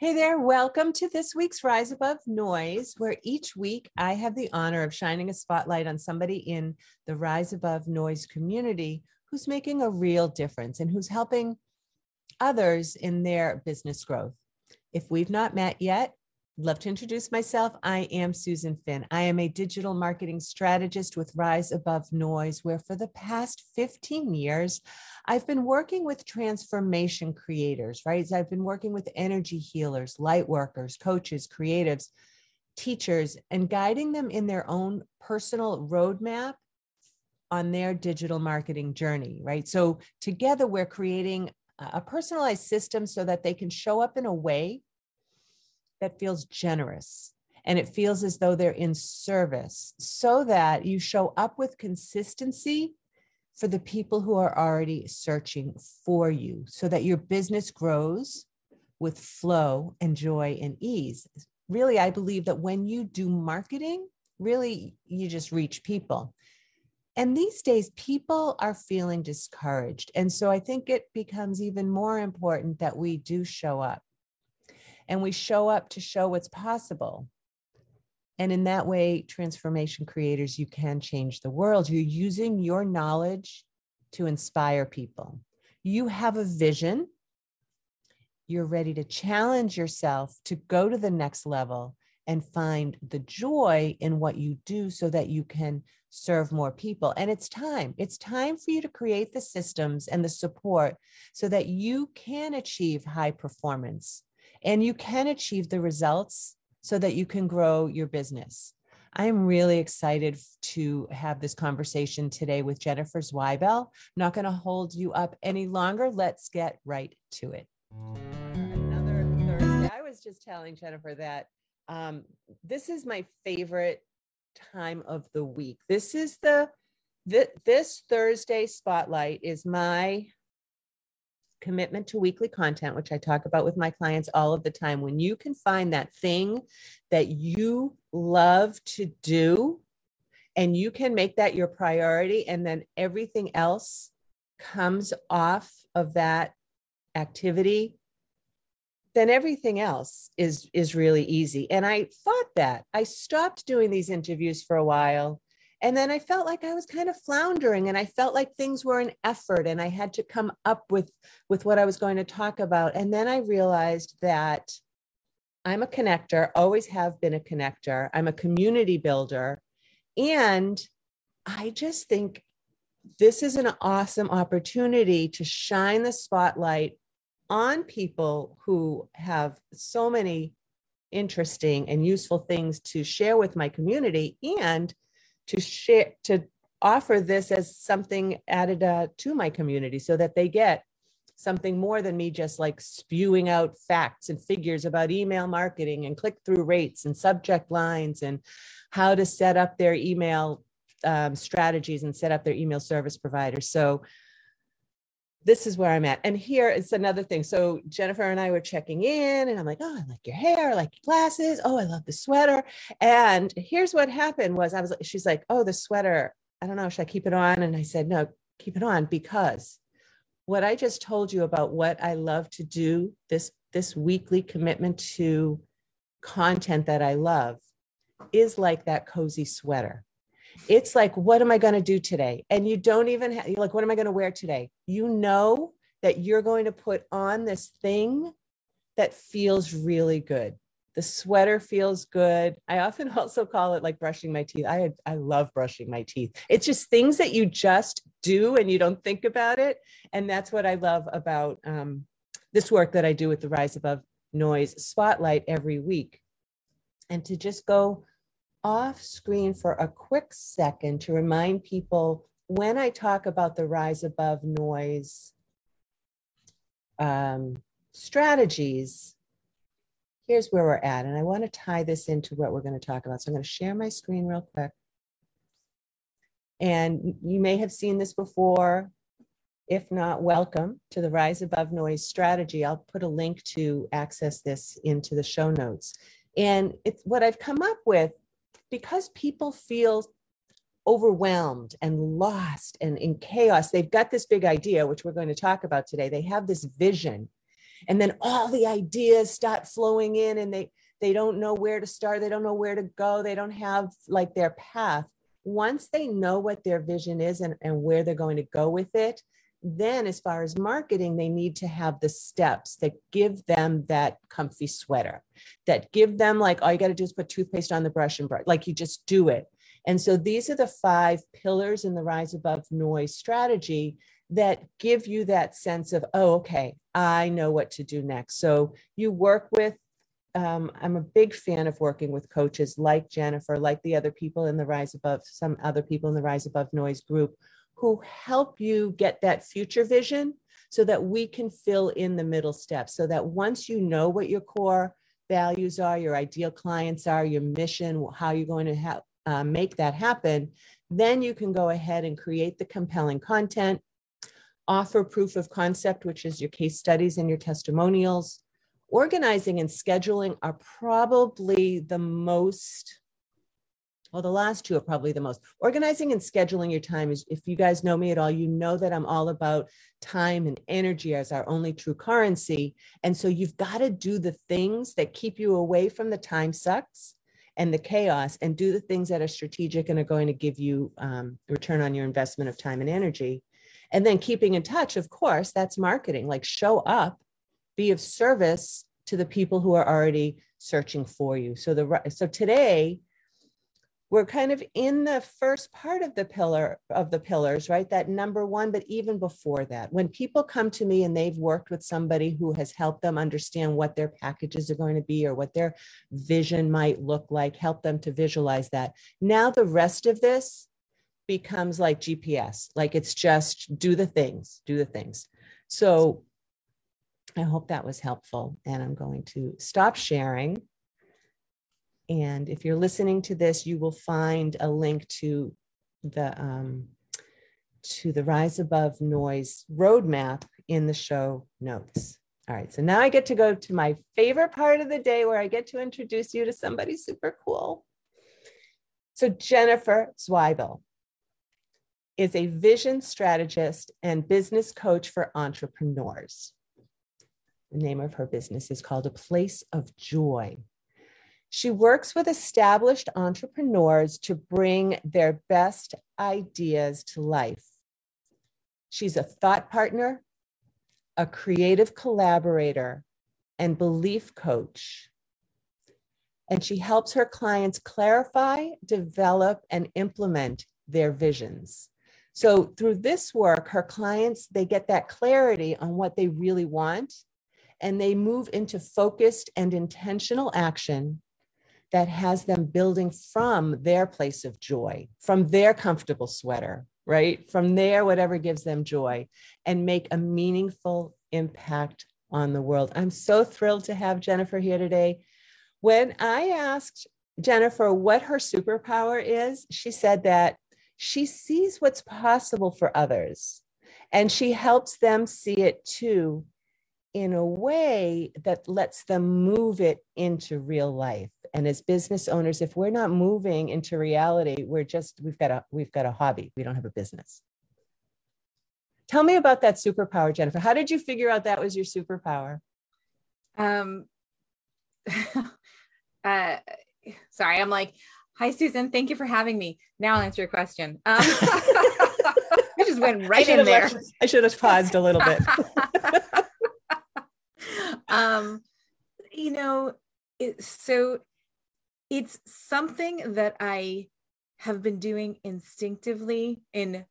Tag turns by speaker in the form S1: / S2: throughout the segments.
S1: Hey there, welcome to this week's Rise Above Noise, where each week I have the honor of shining a spotlight on somebody in the Rise Above Noise community who's making a real difference and who's helping others in their business growth. If we've not met yet, love to introduce myself. I am Susan Finn. I am a digital marketing strategist with Rise Above Noise, where for the past 15 years, I've been working with transformation creators, right? So I've been working with energy healers, light workers, coaches, creatives, teachers, and guiding them in their own personal roadmap on their digital marketing journey, right? So together we're creating a personalized system so that they can show up in a way that feels generous and it feels as though they're in service so that you show up with consistency for the people who are already searching for you so that your business grows with flow and joy and ease. Really, I believe that when you do marketing, really you just reach people. And these days, people are feeling discouraged. And so I think it becomes even more important that we do show up and we show up to show what's possible. And in that way, transformation creators, you can change the world. You're using your knowledge to inspire people. You have a vision. You're ready to challenge yourself to go to the next level and find the joy in what you do so that you can serve more people. And it's time. It's time for you to create the systems and the support so that you can achieve high performance and you can achieve the results so that you can grow your business. I'm really excited to have this conversation today with Jennifer Zwiebel. Not going to hold you up any longer. Let's get right to it. Another Thursday. I was just telling Jennifer that um, this is my favorite time of the week. This is the, the this Thursday spotlight is my commitment to weekly content, which I talk about with my clients all of the time, when you can find that thing that you love to do and you can make that your priority, and then everything else comes off of that activity then everything else is is really easy. And i thought that. I stopped doing these interviews for a while and then I felt like I was kind of floundering and I felt like things were an effort and I had to come up with with what I was going to talk about. And then I realized that I'm a connector, always have been a connector. I'm a community builder. And I just think this is an awesome opportunity to shine the spotlight on people who have so many interesting and useful things to share with my community and to share to offer this as something added uh, to my community so that they get something more than me just like spewing out facts and figures about email marketing and click through rates and subject lines and how to set up their email um, strategies and set up their email service providers. So this is where I'm at. And here is another thing. So Jennifer and I were checking in, and I'm like, oh, I like your hair, I like your glasses. Oh, I love the sweater. And here's what happened was I was she's like, oh, the sweater. I don't know, should I keep it on? And I said, no, keep it on because what I just told you about what I love to do, this this weekly commitment to content that I love is like that cozy sweater. It's like, what am I going to do today? And you don't even have, like, what am I going to wear today? You know that you're going to put on this thing that feels really good. The sweater feels good. I often also call it like brushing my teeth. I I love brushing my teeth. It's just things that you just do and you don't think about it. And that's what I love about um, this work that I do with the Rise Above Noise Spotlight every week. And to just go off screen for a quick second to remind people when I talk about the rise above noise um, strategies, here's where we're at. And I want to tie this into what we're going to talk about. So I'm going to share my screen real quick. And you may have seen this before. If not, welcome to the Rise Above Noise strategy. I'll put a link to access this into the show notes. And it's what I've come up with because people feel overwhelmed and lost and in chaos, they've got this big idea, which we're going to talk about today. They have this vision. and then all the ideas start flowing in and they they don't know where to start they don't know where to go they don't have like their path once they know what their vision is and, and where they're going to go with it then as far as marketing they need to have the steps that give them that comfy sweater that give them like all you got to do is put toothpaste on the brush and brush like you just do it. And so these are the five pillars in the rise above noise strategy that give you that sense of oh okay i know what to do next. So you work with um, i'm a big fan of working with coaches like jennifer like the other people in the rise above some other people in the rise above noise group who help you get that future vision so that we can fill in the middle steps so that once you know what your core values are, your ideal clients are, your mission, how you're going to ha- uh, make that happen, then you can go ahead and create the compelling content, offer proof of concept, which is your case studies and your testimonials. Organizing and scheduling are probably the most well, the last two are probably the most. Organizing and scheduling your time is, if you guys know me at all, you know that I'm all about time and energy as our only true currency. And so you've got to do the things that keep you away from the time sucks and the chaos and do the things that are strategic and are going to give you um, return on your investment of time and energy. And then keeping in touch, of course, that's marketing. Like show up, be of service to the people who are already searching for you. So the so today we're kind of in the first part of the pillar of the pillars right? That number one but even before that when people come to me and they've worked with somebody who has helped them understand what their packages are going to be or what their vision might look like help them to visualize that. Now the rest of this becomes like gps like it's just do the things do the things. So i hope that was helpful and i'm going to stop sharing and if you're listening to this, you will find a link to the um, to the Rise Above Noise roadmap in the show notes. All right, so now I get to go to my favorite part of the day where I get to introduce you to somebody super cool. So Jennifer Zwiebel is a vision strategist and business coach for entrepreneurs. The name of her business is called A Place of Joy. She works with established entrepreneurs to bring their best ideas to life. She's a thought partner, a creative collaborator, and belief coach. And she helps her clients clarify, develop, and implement their visions. So through this work, her clients, they get that clarity on what they really want and they move into focused and intentional action that has them building from their place of joy, from their comfortable sweater, right? From there, whatever gives them joy, and make a meaningful impact on the world. I'm so thrilled to have Jennifer here today. When I asked Jennifer what her superpower is, she said that she sees what's possible for others and she helps them see it too in a way that lets them move it into real life and as business owners if we're not moving into reality we're just we've got a we've got a hobby. We don't have a business. Tell me about that superpower jennifer. How did you figure out that was your superpower? Um
S2: uh sorry i'm like hi susan thank you for having me. Now i'll answer your question. Um I just went right in there.
S1: i should have paused a little bit.
S2: Um you know it, so it's something that I have been doing instinctively in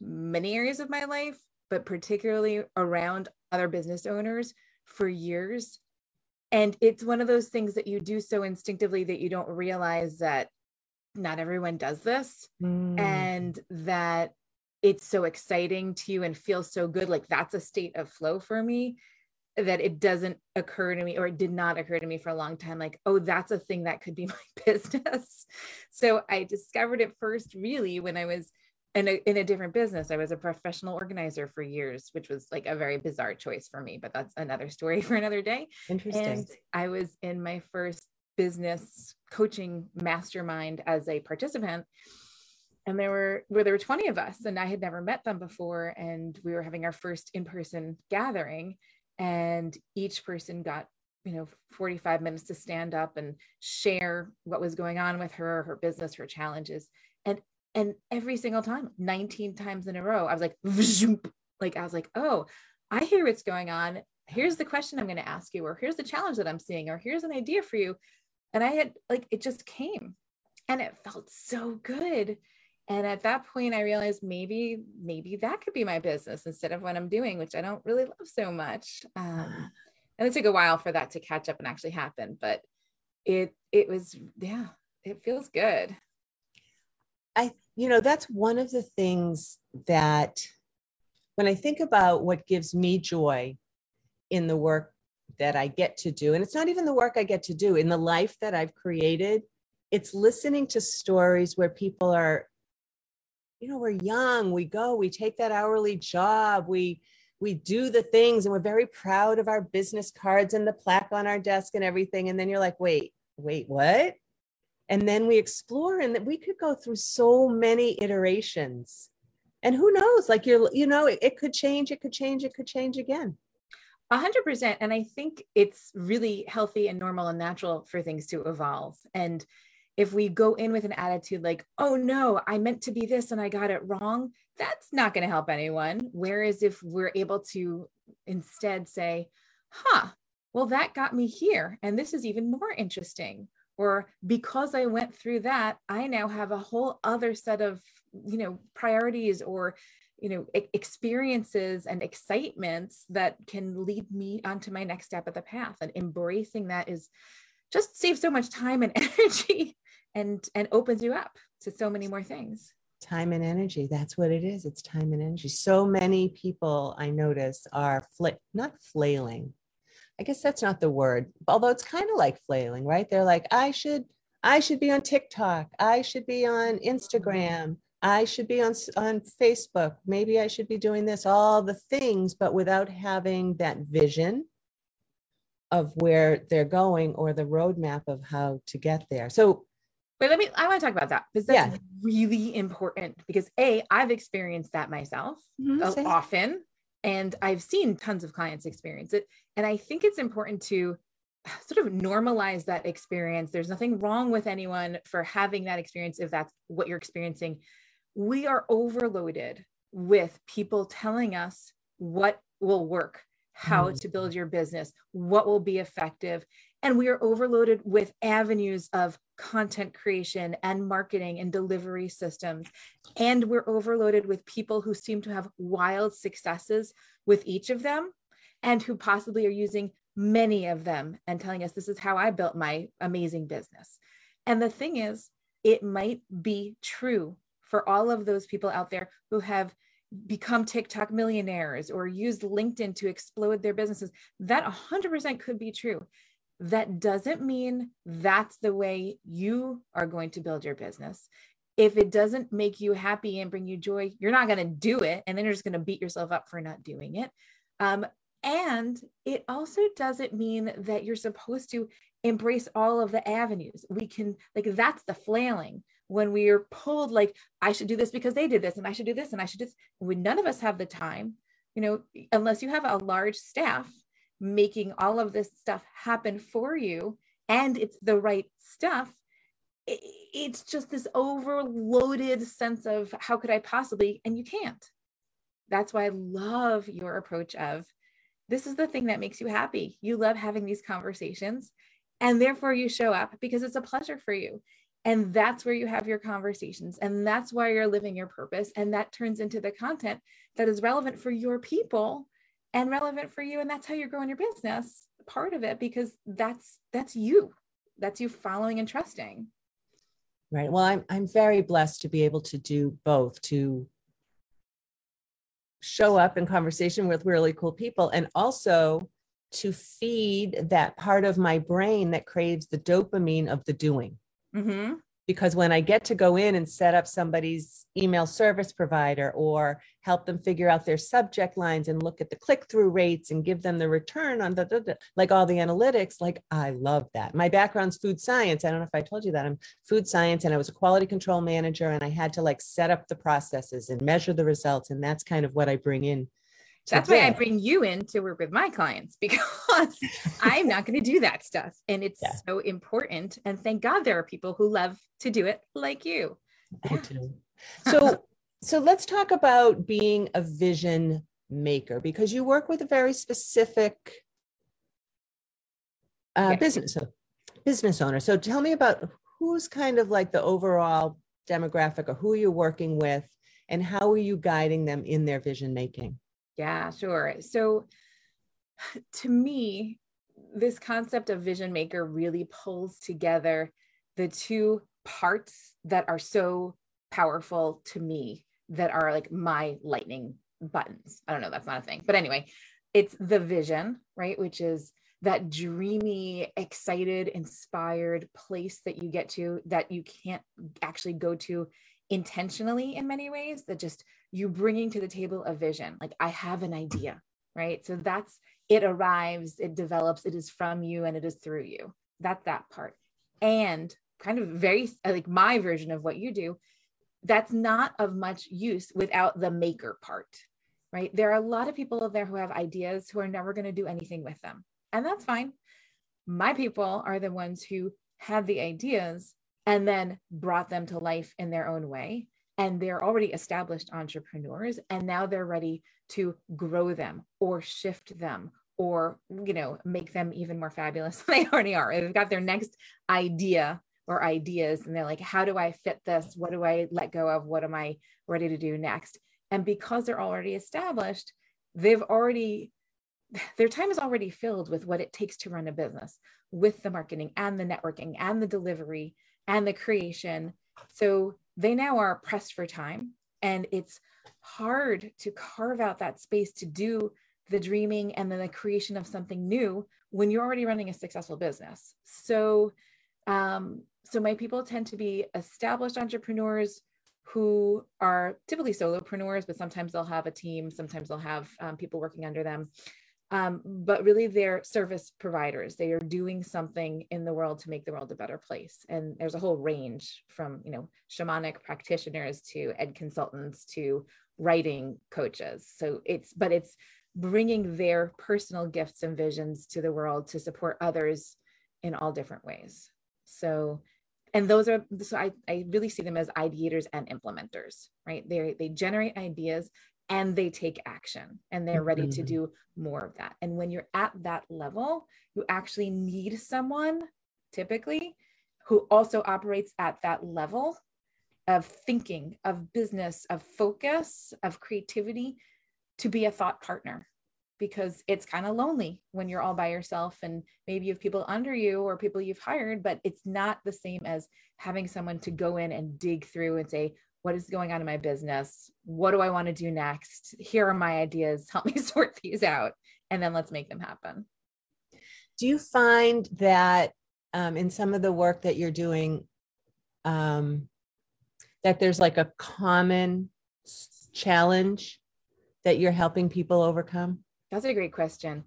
S2: many areas of my life, but particularly around other business owners for years. And it's one of those things that you do so instinctively that you don't realize that not everyone does this mm. and that it's so exciting to you and feels so good. Like that's a state of flow for me that it doesn't occur to me or it did not occur to me for a long time like oh that's a thing that could be my business. So i discovered it first really when i was in a, in a different business. I was a professional organizer for years which was like a very bizarre choice for me but that's another story for another day.
S1: Interesting.
S2: And i was in my first business coaching mastermind as a participant and there were where there were 20 of us and i had never met them before and we were having our first in-person gathering and each person got you know 45 minutes to stand up and share what was going on with her her business her challenges. And and every single time 19 times in a row i was like like i was like oh i hear what's going on. Here's the question i'm going to ask you or here's the challenge that i'm seeing or here's an idea for you. And i had like it just came and it felt so good and at that point i realized maybe maybe that could be my business instead of what i'm doing which i don't really love so much. Um, and it took a while for that to catch up and actually happen but it it was yeah it feels good.
S1: I you know that's one of the things that when i think about what gives me joy in the work that i get to do and it's not even the work i get to do in the life that i've created it's listening to stories where people are you know we're young we go we take that hourly job we we do the things and we're very proud of our business cards and the plaque on our desk and everything and then you're like wait wait what? And then we explore and that we could go through so many iterations. And who knows like you're you know it, it could change it could change it could change again.
S2: A hundred percent and i think it's really healthy and normal and natural for things to evolve. And if we go in with an attitude like oh no i meant to be this and i got it wrong that's not going to help anyone. Whereas if we're able to instead say, huh, well, that got me here. And this is even more interesting. Or because I went through that, I now have a whole other set of, you know, priorities or, you know, experiences and excitements that can lead me onto my next step of the path. And embracing that is just saves so much time and energy and and opens you up to so many more things.
S1: Time and energy that's what it is it's time and energy. So many people i notice are fl- not flailing. I guess that's not the word although it's kind of like flailing right? They're like i should i should be on tiktok i should be on instagram i should be on on facebook maybe i should be doing this all the things but without having that vision of where they're going or the roadmap of how to get there. So
S2: but let me, I want to talk about that because that's yeah. really important because A, I've experienced that myself mm-hmm, often, and I've seen tons of clients experience it. And I think it's important to sort of normalize that experience. There's nothing wrong with anyone for having that experience if that's what you're experiencing. We are overloaded with people telling us what will work, how mm-hmm. to build your business, what will be effective. And we are overloaded with avenues of content creation and marketing and delivery systems. And we're overloaded with people who seem to have wild successes with each of them and who possibly are using many of them and telling us this is how I built my amazing business. And the thing is, it might be true for all of those people out there who have become TikTok millionaires or used LinkedIn to explode their businesses. That 100% could be true that doesn't mean that's the way you are going to build your business. If it doesn't make you happy and bring you joy, you're not going to do it. And then you're just going to beat yourself up for not doing it. Um, and it also doesn't mean that you're supposed to embrace all of the avenues. We can, like, that's the flailing when we are pulled, like, I should do this because they did this, and I should do this, and I should this. We, none of us have the time, you know, unless you have a large staff making all of this stuff happen for you and it's the right stuff it's just this overloaded sense of how could i possibly and you can't. That's why i love your approach of this is the thing that makes you happy. You love having these conversations and therefore you show up because it's a pleasure for you. And that's where you have your conversations and that's why you're living your purpose and that turns into the content that is relevant for your people and relevant for you and that's how you're growing your business part of it because that's that's you. That's you following and trusting.
S1: Right. Well i'm i'm very blessed to be able to do both to show up in conversation with really cool people and also to feed that part of my brain that craves the dopamine of the doing. Mm-hmm because when I get to go in and set up somebody's email service provider or help them figure out their subject lines and look at the click through rates and give them the return on the, the, the, like all the analytics, like I love that. My background's food science. I don't know if I told you that I'm food science and I was a quality control manager and I had to like set up the processes and measure the results. And that's kind of what I bring in
S2: That's why I bring you in to work with my clients because I'm not going to do that stuff. And it's yeah. so important. And thank God there are people who love to do it like you.
S1: I do. So, so let's talk about being a vision maker because you work with a very specific uh, business business owner. So tell me about who's kind of like the overall demographic or who you're working with and how are you guiding them in their vision making?
S2: Yeah, sure. So to me, this concept of vision maker really pulls together the two parts that are so powerful to me that are like my lightning buttons. I don't know, that's not a thing. But anyway, it's the vision, right? Which is that dreamy, excited, inspired place that you get to that you can't actually go to intentionally in many ways, that just you bringing to the table a vision. Like, I have an idea, right? So that's it arrives, it develops, it is from you, and it is through you. That's that part. And kind of very like my version of what you do, that's not of much use without the maker part, right? There are a lot of people out there who have ideas who are never going to do anything with them and that's fine. My people are the ones who had the ideas and then brought them to life in their own way. And they're already established entrepreneurs, and now they're ready to grow them or shift them or you know make them even more fabulous than they already are. They've got their next idea or ideas, and they're like, how do I fit this? What do I let go of? What am I ready to do next? And because they're already established, they've already their time is already filled with what it takes to run a business with the marketing and the networking and the delivery and the creation. So they now are pressed for time and it's hard to carve out that space to do the dreaming and then the creation of something new when you're already running a successful business. So um, so my people tend to be established entrepreneurs who are typically solopreneurs, but sometimes they'll have a team, sometimes they'll have um, people working under them um, but really they're service providers. They are doing something in the world to make the world a better place. And there's a whole range from you know shamanic practitioners to ed consultants to writing coaches. So it's but it's bringing their personal gifts and visions to the world to support others in all different ways. So and those are so I, I really see them as ideators and implementers right? They they generate ideas and they take action and they're ready to mm-hmm. do more of that. And when you're at that level, you actually need someone typically who also operates at that level of thinking, of business, of focus, of creativity to be a thought partner because it's kind of lonely when you're all by yourself and maybe you have people under you or people you've hired, but it's not the same as having someone to go in and dig through and say, what is going on in my business? What do i want to do next? Here are my ideas. Help me sort these out and then let's make them happen.
S1: Do you find that um, in some of the work that you're doing um, that there's like a common challenge that you're helping people overcome?
S2: That's a great question.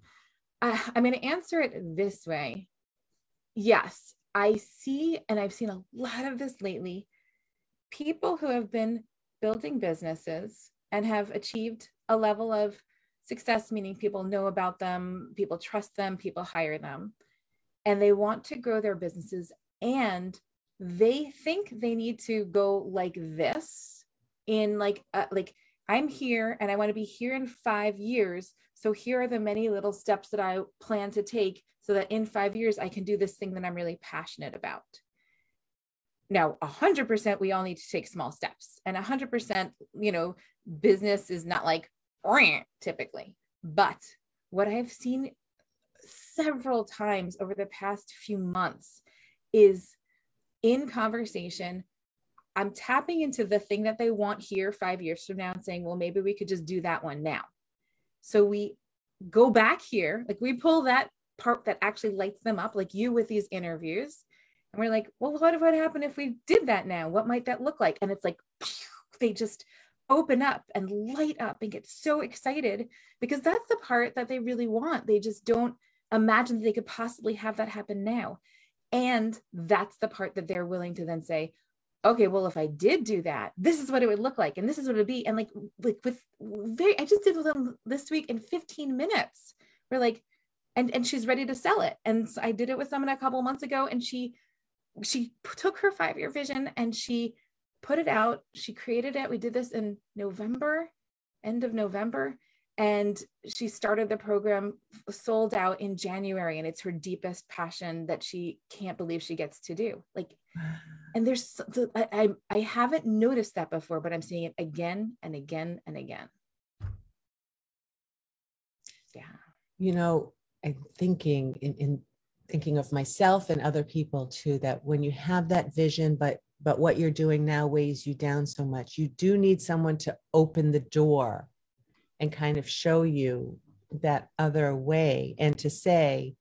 S2: Uh, i'm going to answer it this way. Yes i see and i've seen a lot of this lately people who have been building businesses and have achieved a level of success, meaning people know about them, people trust them, people hire them, and they want to grow their businesses and they think they need to go like this in like uh, like I'm here and I want to be here in 5 years so here are the many little steps that I plan to take so that in 5 years I can do this thing that I'm really passionate about now 100% we all need to take small steps and 100% you know business is not like typically but what i've seen several times over the past few months is in conversation i'm tapping into the thing that they want here 5 years from now and saying well maybe we could just do that one now so we go back here like we pull that part that actually lights them up like you with these interviews and we're like, well, what would happen if we did that now? What might that look like? And it's like, they just open up and light up and get so excited because that's the part that they really want. They just don't imagine that they could possibly have that happen now. And that's the part that they're willing to then say, okay, well, if I did do that, this is what it would look like, and this is what it would be. And like, like with very, I just did with them this week in 15 minutes. We're like, and and she's ready to sell it. And so I did it with someone a couple months ago, and she she took her five year vision and she put it out. She created it. We did this in November, end of November, and she started the program sold out in January and it's her deepest passion that she can't believe she gets to do like and there's I, I haven't noticed that before but I'm seeing it again and again and again
S1: yeah you know I'm thinking in, in thinking of myself and other people too that when you have that vision but but what you're doing now weighs you down so much you do need someone to open the door and kind of show you that other way and to say,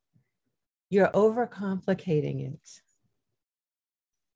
S1: you're overcomplicating it.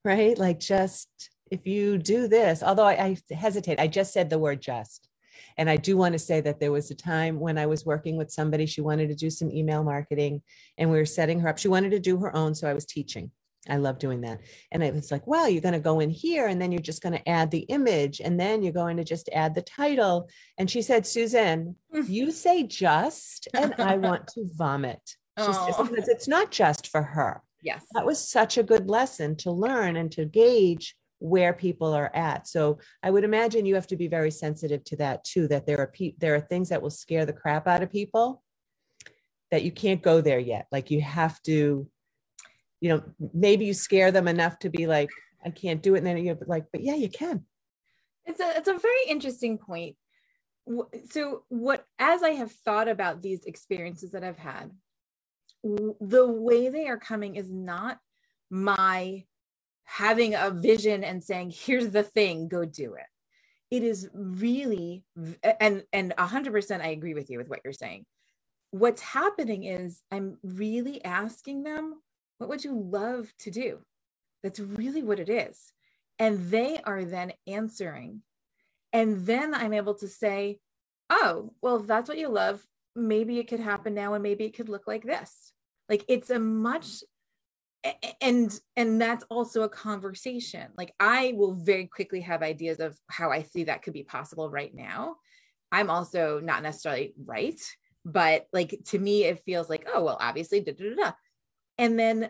S1: Right? Like, just if you do this, although I, I, hesitate, I just said the word just. And I do want to say that there was a time when I was working with somebody, she wanted to do some email marketing and we were setting her up. She wanted to do her own. So I was teaching. I love doing that. And it was like, well, you're going to go in here and then you're just going to add the image and then you're going to just add the title. And she said, Susan, mm. you say just, and I want to vomit. She says, because it's not just for her.
S2: Yes.
S1: That was such a good lesson to learn and to gauge where people are at. So I would imagine you have to be very sensitive to that too, that there are pe- there are things that will scare the crap out of people that you can't go there yet. Like you have to you know, maybe you scare them enough to be like, I can't do it. And then you're like, but yeah, you can.
S2: It's a, it's a very interesting point. So what, as I have thought about these experiences that I've had, the way they are coming is not my having a vision and saying, here's the thing, go do it. It is really, and, and a hundred percent, I agree with you with what you're saying. What's happening is I'm really asking them, what would you love to do? That's really what it is. And they are then answering. And then I'm able to say, oh, well, if that's what you love, maybe it could happen now and maybe it could look like this. Like it's a much and and that's also a conversation. Like i will very quickly have ideas of how i see that could be possible right now. I'm also not necessarily right but like to me it feels like oh well obviously da, da, da, and then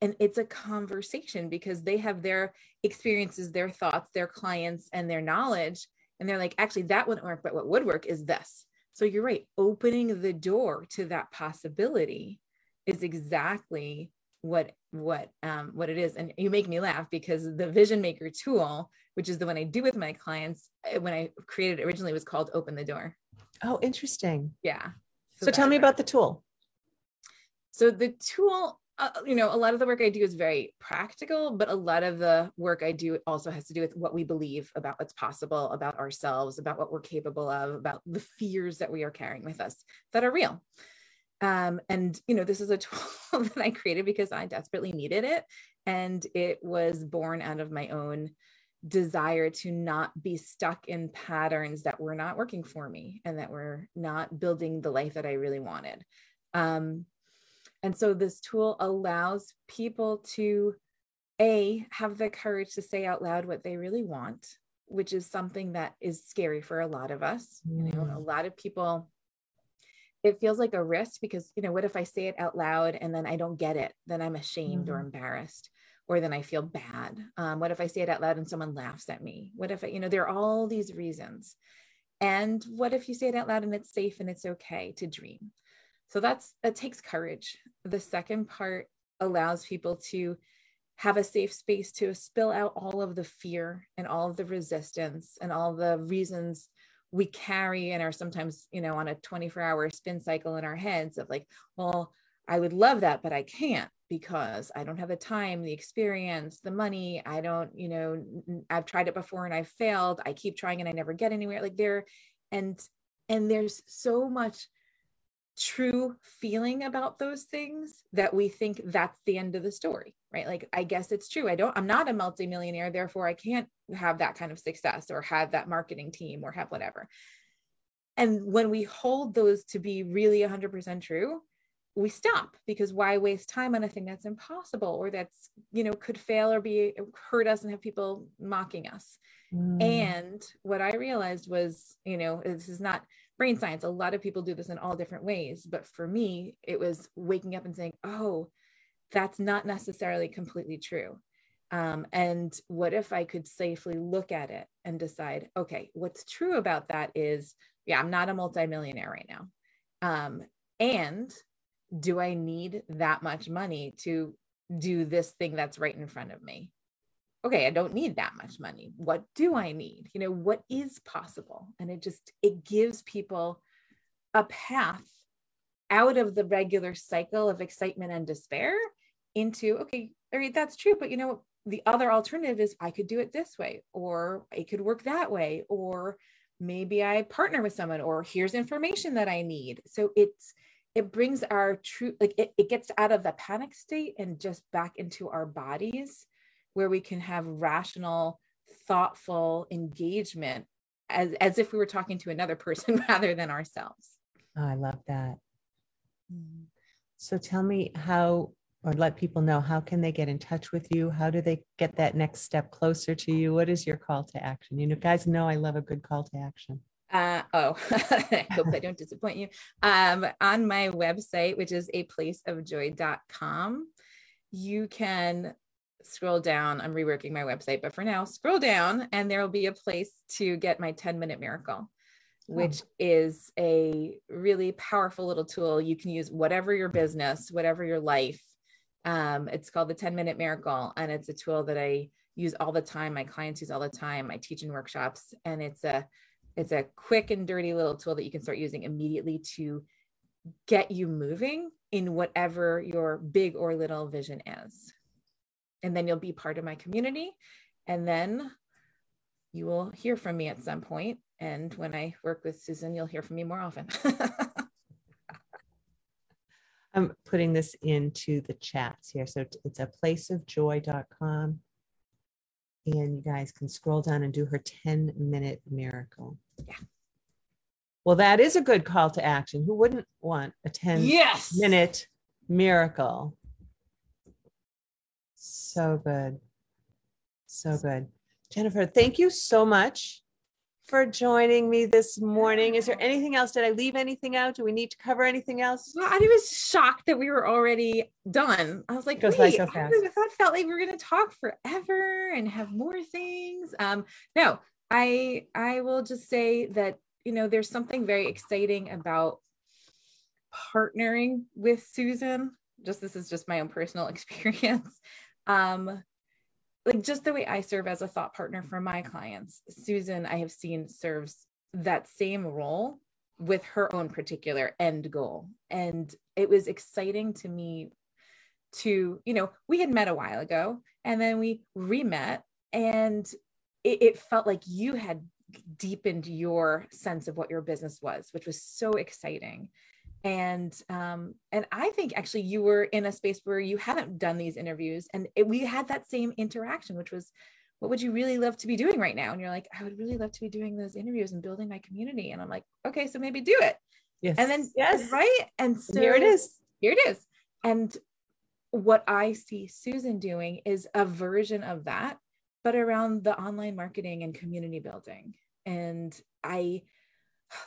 S2: and it's a conversation because they have their experiences their thoughts their clients and their knowledge and they're like actually that wouldn't work but what would work is this. So you're right opening the door to that possibility is exactly what what um what it is. And you make me laugh because the vision maker tool which is the one i do with my clients eh, when i created it originally was called open the door.
S1: Oh interesting.
S2: Yeah.
S1: So, so tell me about the tool.
S2: So the tool uh, you know, a lot of the work I do is very practical, but a lot of the work I do also has to do with what we believe about what's possible, about ourselves, about what we're capable of, about the fears that we are carrying with us that are real. Um, and, you know, this is a tool that I created because I desperately needed it. And it was born out of my own desire to not be stuck in patterns that were not working for me and that were not building the life that I really wanted. Um, and so this tool allows people to a have the courage to say out loud what they really want, which is something that is scary for a lot of us. Mm. You know, a mm. lot of people it feels like a risk because you know what if i say it out loud and then i don't get it then i'm ashamed mm. or embarrassed or then i feel bad um, what if i say it out loud and someone laughs at me what if I, you know there are all these reasons and what if you say it out loud and it's safe and it's okay to dream so that's that takes courage. The second part allows people to have a safe space to spill out all of the fear and all of the resistance and all the reasons we carry and are sometimes, you know, on a 24 hour spin cycle in our heads of like, well, I would love that, but I can't because I don't have the time, the experience, the money. I don't, you know, I've tried it before and I've failed. I keep trying and I never get anywhere. Like there, and and there's so much true feeling about those things that we think that's the end of the story right? Like i guess it's true. I don't i'm not a multimillionaire therefore i can't have that kind of success or have that marketing team or have whatever. And when we hold those to be really 100% true we stop because why waste time on a thing that's impossible or that's you know could fail or be hurt us and have people mocking us? Mm. and what i realized was you know this is not brain science. A lot of people do this in all different ways but for me it was waking up and saying oh that's not necessarily completely true. Um, and what if i could safely look at it and decide okay what's true about that is yeah i'm not a multimillionaire right now. Um, and do I need that much money to do this thing that's right in front of me? Okay, I don't need that much money. What do I need? You know, what is possible? And it just it gives people a path out of the regular cycle of excitement and despair into okay, all right, that's true, but you know, the other alternative is I could do it this way or it could work that way or maybe I partner with someone or here's information that I need. So it's it brings our true like it, it gets out of the panic state and just back into our bodies where we can have rational thoughtful engagement as, as if we were talking to another person rather than ourselves.
S1: Oh, i love that. Mm-hmm. so tell me how or let people know how can they get in touch with you? How do they get that next step closer to you? What is your call to action? You know guys know i love a good call to action.
S2: Uh, oh, I hope I don't disappoint you. Um, on my website, which is a placeofjoy.com, you can scroll down. I'm reworking my website, but for now, scroll down and there will be a place to get my 10 minute miracle, which oh. is a really powerful little tool. You can use whatever your business, whatever your life. Um, it's called the 10 minute miracle, and it's a tool that I use all the time. My clients use all the time. I teach in workshops, and it's a it's a quick and dirty little tool that you can start using immediately to get you moving in whatever your big or little vision is. And then you'll be part of my community. And then you will hear from me at some point. And when I work with Susan, you'll hear from me more often.
S1: I'm putting this into the chats here. So it's a placeofjoy.com and you guys can scroll down and do her 10 minute miracle. Yeah. Well, that is a good call to action. Who wouldn't want a 10
S2: yes.
S1: minute miracle? So good. So good. Jennifer, thank you so much for joining me this morning. Is there anything else? Did I leave anything out? Do we need to cover anything else?
S2: Well, I was shocked that we were already done. I was like, Goes wait, so I thought felt like we were going to talk forever and have more things. Um, no, I I will just say that you know there's something very exciting about partnering with Susan. Just this is just my own personal experience. Um, like just the way I serve as a thought partner for my clients, Susan, I have seen serves that same role with her own particular end goal. And it was exciting to me to, you know, we had met a while ago and then we re met and it, it felt like you had deepened your sense of what your business was, which was so exciting and um, and I think actually you were in a space where you hadn't done these interviews, and it, we had that same interaction, which was, what would you really love to be doing right now? And you're like, I would really love to be doing those interviews and building my community. And I'm like, okay, so maybe do it. Yes. And then yes, right. And so
S1: here it is.
S2: Here it is. And what I see Susan doing is a version of that, but around the online marketing and community building. And I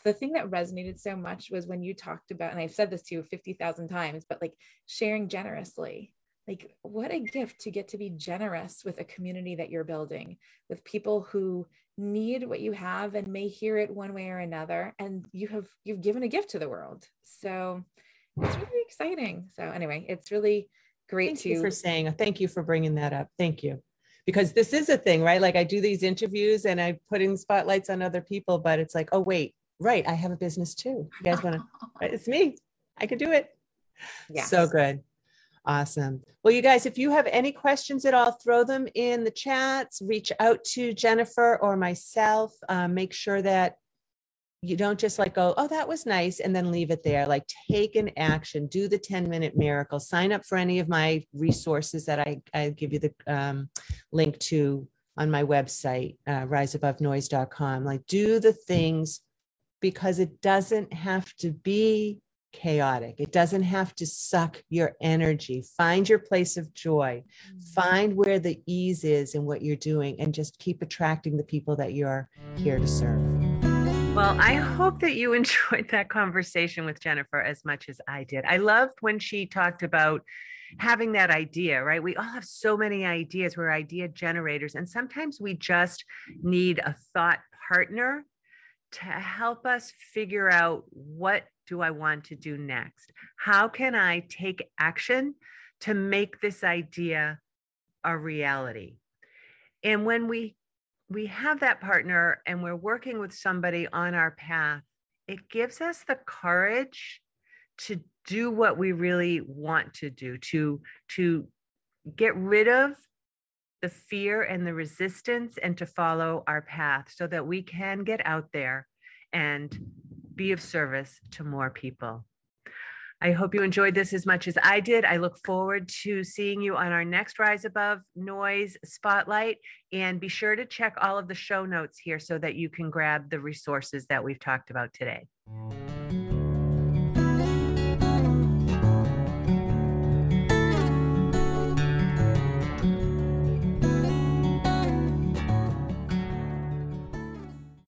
S2: the thing that resonated so much was when you talked about, and I've said this to you 50,000 times, but like sharing generously. Like, what a gift to get to be generous with a community that you're building, with people who need what you have and may hear it one way or another. And you have, you've given a gift to the world. So it's really exciting. So, anyway, it's really great
S1: thank
S2: to.
S1: you for saying, thank you for bringing that up. Thank you because this is a thing, right? Like I do these interviews and I'm putting spotlights on other people, but it's like, oh wait, right, I have a business too. You guys want to, it's me. I could do it. Yes. So good. Awesome. Well, you guys, if you have any questions at all, throw them in the chats, reach out to Jennifer or myself. Um, make sure that you don't just like go, oh, that was nice, and then leave it there. Like take an action, do the 10 minute miracle, sign up for any of my resources that I, I give you the um, link to on my website, uh, riseabovenoise.com. Like do the things because it doesn't have to be chaotic. It doesn't have to suck your energy. Find your place of joy. Mm-hmm. Find where the ease is in what you're doing and just keep attracting the people that you're here to serve. Well, I hope that you enjoyed that conversation with Jennifer as much as I did. I loved when she talked about having that idea, right? We all have so many ideas. We're idea generators. And sometimes we just need a thought partner to help us figure out what do I want to do next? How can I take action to make this idea a reality? And when we we have that partner and we're working with somebody on our path, it gives us the courage to do what we really want to do, to to get rid of the fear and the resistance and to follow our path so that we can get out there and be of service to more people. I hope you enjoyed this as much as I did. I look forward to seeing you on our next Rise Above Noise Spotlight. And be sure to check all of the show notes here so that you can grab the resources that we've talked about today.